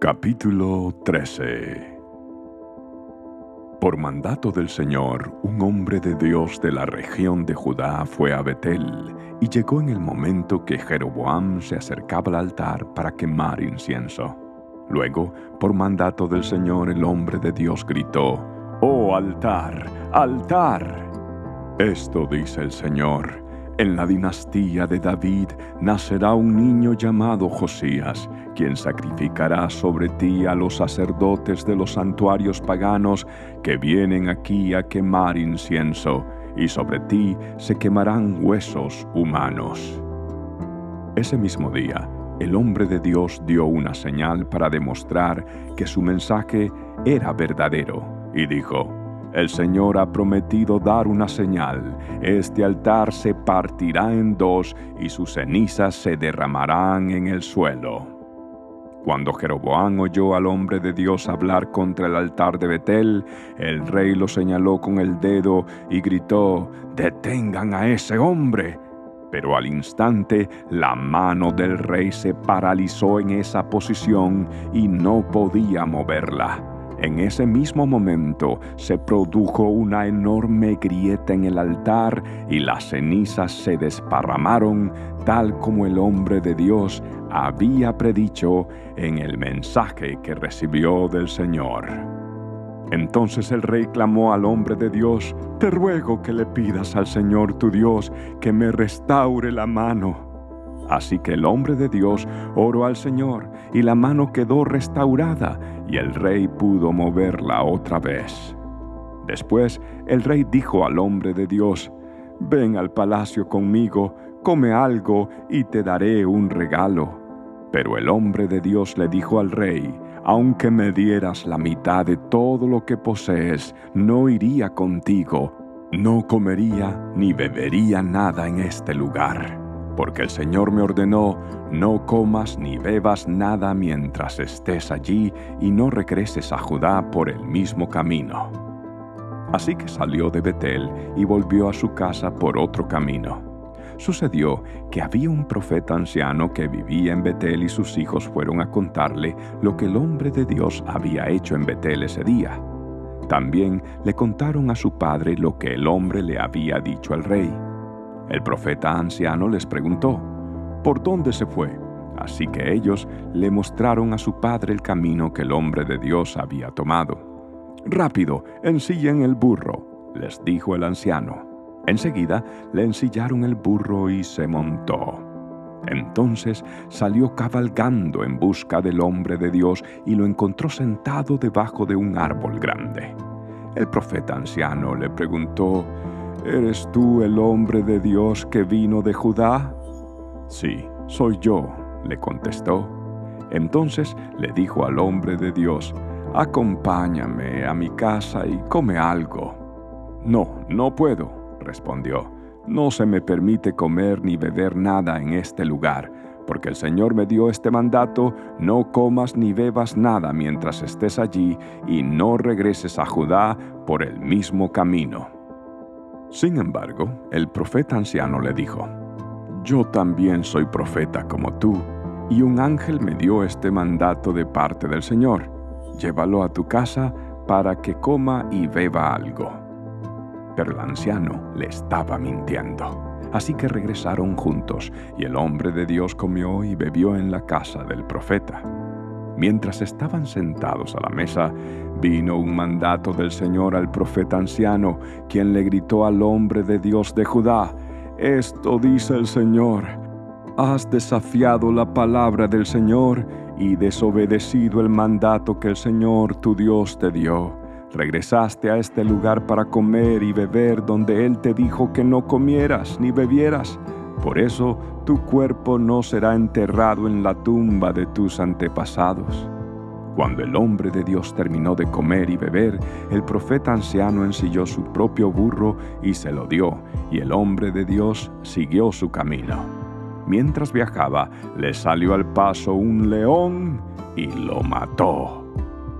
Capítulo 13 Por mandato del Señor, un hombre de Dios de la región de Judá fue a Betel, y llegó en el momento que Jeroboam se acercaba al altar para quemar incienso. Luego, por mandato del Señor, el hombre de Dios gritó, ¡Oh altar, altar! Esto dice el Señor, en la dinastía de David nacerá un niño llamado Josías, quien sacrificará sobre ti a los sacerdotes de los santuarios paganos que vienen aquí a quemar incienso, y sobre ti se quemarán huesos humanos. Ese mismo día, el hombre de Dios dio una señal para demostrar que su mensaje era verdadero, y dijo, el Señor ha prometido dar una señal. Este altar se partirá en dos y sus cenizas se derramarán en el suelo. Cuando Jeroboam oyó al hombre de Dios hablar contra el altar de Betel, el rey lo señaló con el dedo y gritó, Detengan a ese hombre. Pero al instante la mano del rey se paralizó en esa posición y no podía moverla. En ese mismo momento se produjo una enorme grieta en el altar y las cenizas se desparramaron tal como el hombre de Dios había predicho en el mensaje que recibió del Señor. Entonces el rey clamó al hombre de Dios, Te ruego que le pidas al Señor tu Dios que me restaure la mano. Así que el hombre de Dios oró al Señor y la mano quedó restaurada y el rey pudo moverla otra vez. Después el rey dijo al hombre de Dios, Ven al palacio conmigo, come algo y te daré un regalo. Pero el hombre de Dios le dijo al rey, Aunque me dieras la mitad de todo lo que posees, no iría contigo, no comería ni bebería nada en este lugar porque el Señor me ordenó, no comas ni bebas nada mientras estés allí y no regreses a Judá por el mismo camino. Así que salió de Betel y volvió a su casa por otro camino. Sucedió que había un profeta anciano que vivía en Betel y sus hijos fueron a contarle lo que el hombre de Dios había hecho en Betel ese día. También le contaron a su padre lo que el hombre le había dicho al rey. El profeta anciano les preguntó, ¿por dónde se fue? Así que ellos le mostraron a su padre el camino que el hombre de Dios había tomado. Rápido, ensillen el burro, les dijo el anciano. Enseguida le ensillaron el burro y se montó. Entonces salió cabalgando en busca del hombre de Dios y lo encontró sentado debajo de un árbol grande. El profeta anciano le preguntó, ¿Eres tú el hombre de Dios que vino de Judá? Sí, soy yo, le contestó. Entonces le dijo al hombre de Dios, Acompáñame a mi casa y come algo. No, no puedo, respondió. No se me permite comer ni beber nada en este lugar, porque el Señor me dio este mandato, no comas ni bebas nada mientras estés allí y no regreses a Judá por el mismo camino. Sin embargo, el profeta anciano le dijo, Yo también soy profeta como tú, y un ángel me dio este mandato de parte del Señor. Llévalo a tu casa para que coma y beba algo. Pero el anciano le estaba mintiendo. Así que regresaron juntos, y el hombre de Dios comió y bebió en la casa del profeta. Mientras estaban sentados a la mesa, vino un mandato del Señor al profeta anciano, quien le gritó al hombre de Dios de Judá, Esto dice el Señor, has desafiado la palabra del Señor y desobedecido el mandato que el Señor tu Dios te dio. Regresaste a este lugar para comer y beber donde Él te dijo que no comieras ni bebieras. Por eso tu cuerpo no será enterrado en la tumba de tus antepasados. Cuando el hombre de Dios terminó de comer y beber, el profeta anciano ensilló su propio burro y se lo dio, y el hombre de Dios siguió su camino. Mientras viajaba, le salió al paso un león y lo mató.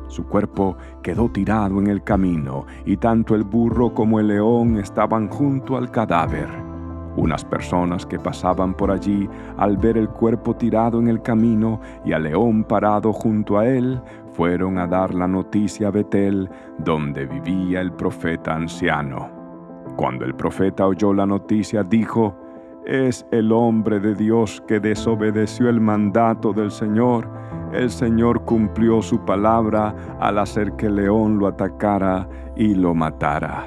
Su cuerpo quedó tirado en el camino, y tanto el burro como el león estaban junto al cadáver. Unas personas que pasaban por allí, al ver el cuerpo tirado en el camino y al león parado junto a él, fueron a dar la noticia a Betel, donde vivía el profeta anciano. Cuando el profeta oyó la noticia, dijo, es el hombre de Dios que desobedeció el mandato del Señor. El Señor cumplió su palabra al hacer que el león lo atacara y lo matara.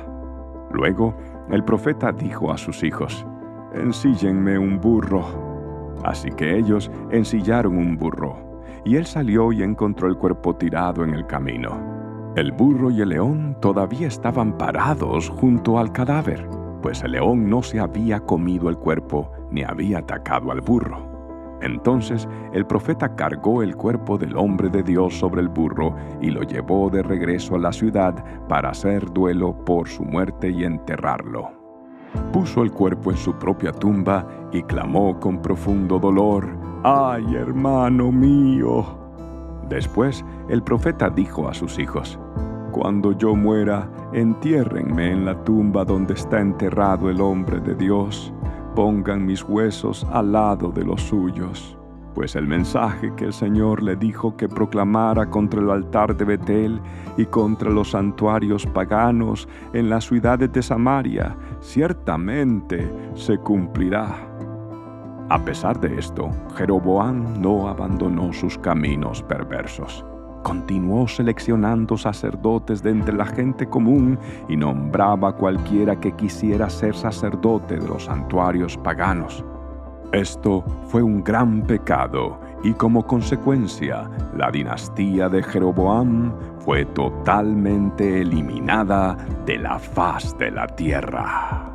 Luego, el profeta dijo a sus hijos, Ensíllenme un burro. Así que ellos ensillaron un burro, y él salió y encontró el cuerpo tirado en el camino. El burro y el león todavía estaban parados junto al cadáver pues el león no se había comido el cuerpo ni había atacado al burro. Entonces el profeta cargó el cuerpo del hombre de Dios sobre el burro y lo llevó de regreso a la ciudad para hacer duelo por su muerte y enterrarlo. Puso el cuerpo en su propia tumba y clamó con profundo dolor, ¡Ay, hermano mío! Después el profeta dijo a sus hijos, cuando yo muera, entiérrenme en la tumba donde está enterrado el hombre de Dios. Pongan mis huesos al lado de los suyos. Pues el mensaje que el Señor le dijo que proclamara contra el altar de Betel y contra los santuarios paganos en las ciudades de Samaria, ciertamente se cumplirá. A pesar de esto, Jeroboam no abandonó sus caminos perversos continuó seleccionando sacerdotes de entre la gente común y nombraba a cualquiera que quisiera ser sacerdote de los santuarios paganos. Esto fue un gran pecado y como consecuencia la dinastía de Jeroboam fue totalmente eliminada de la faz de la tierra.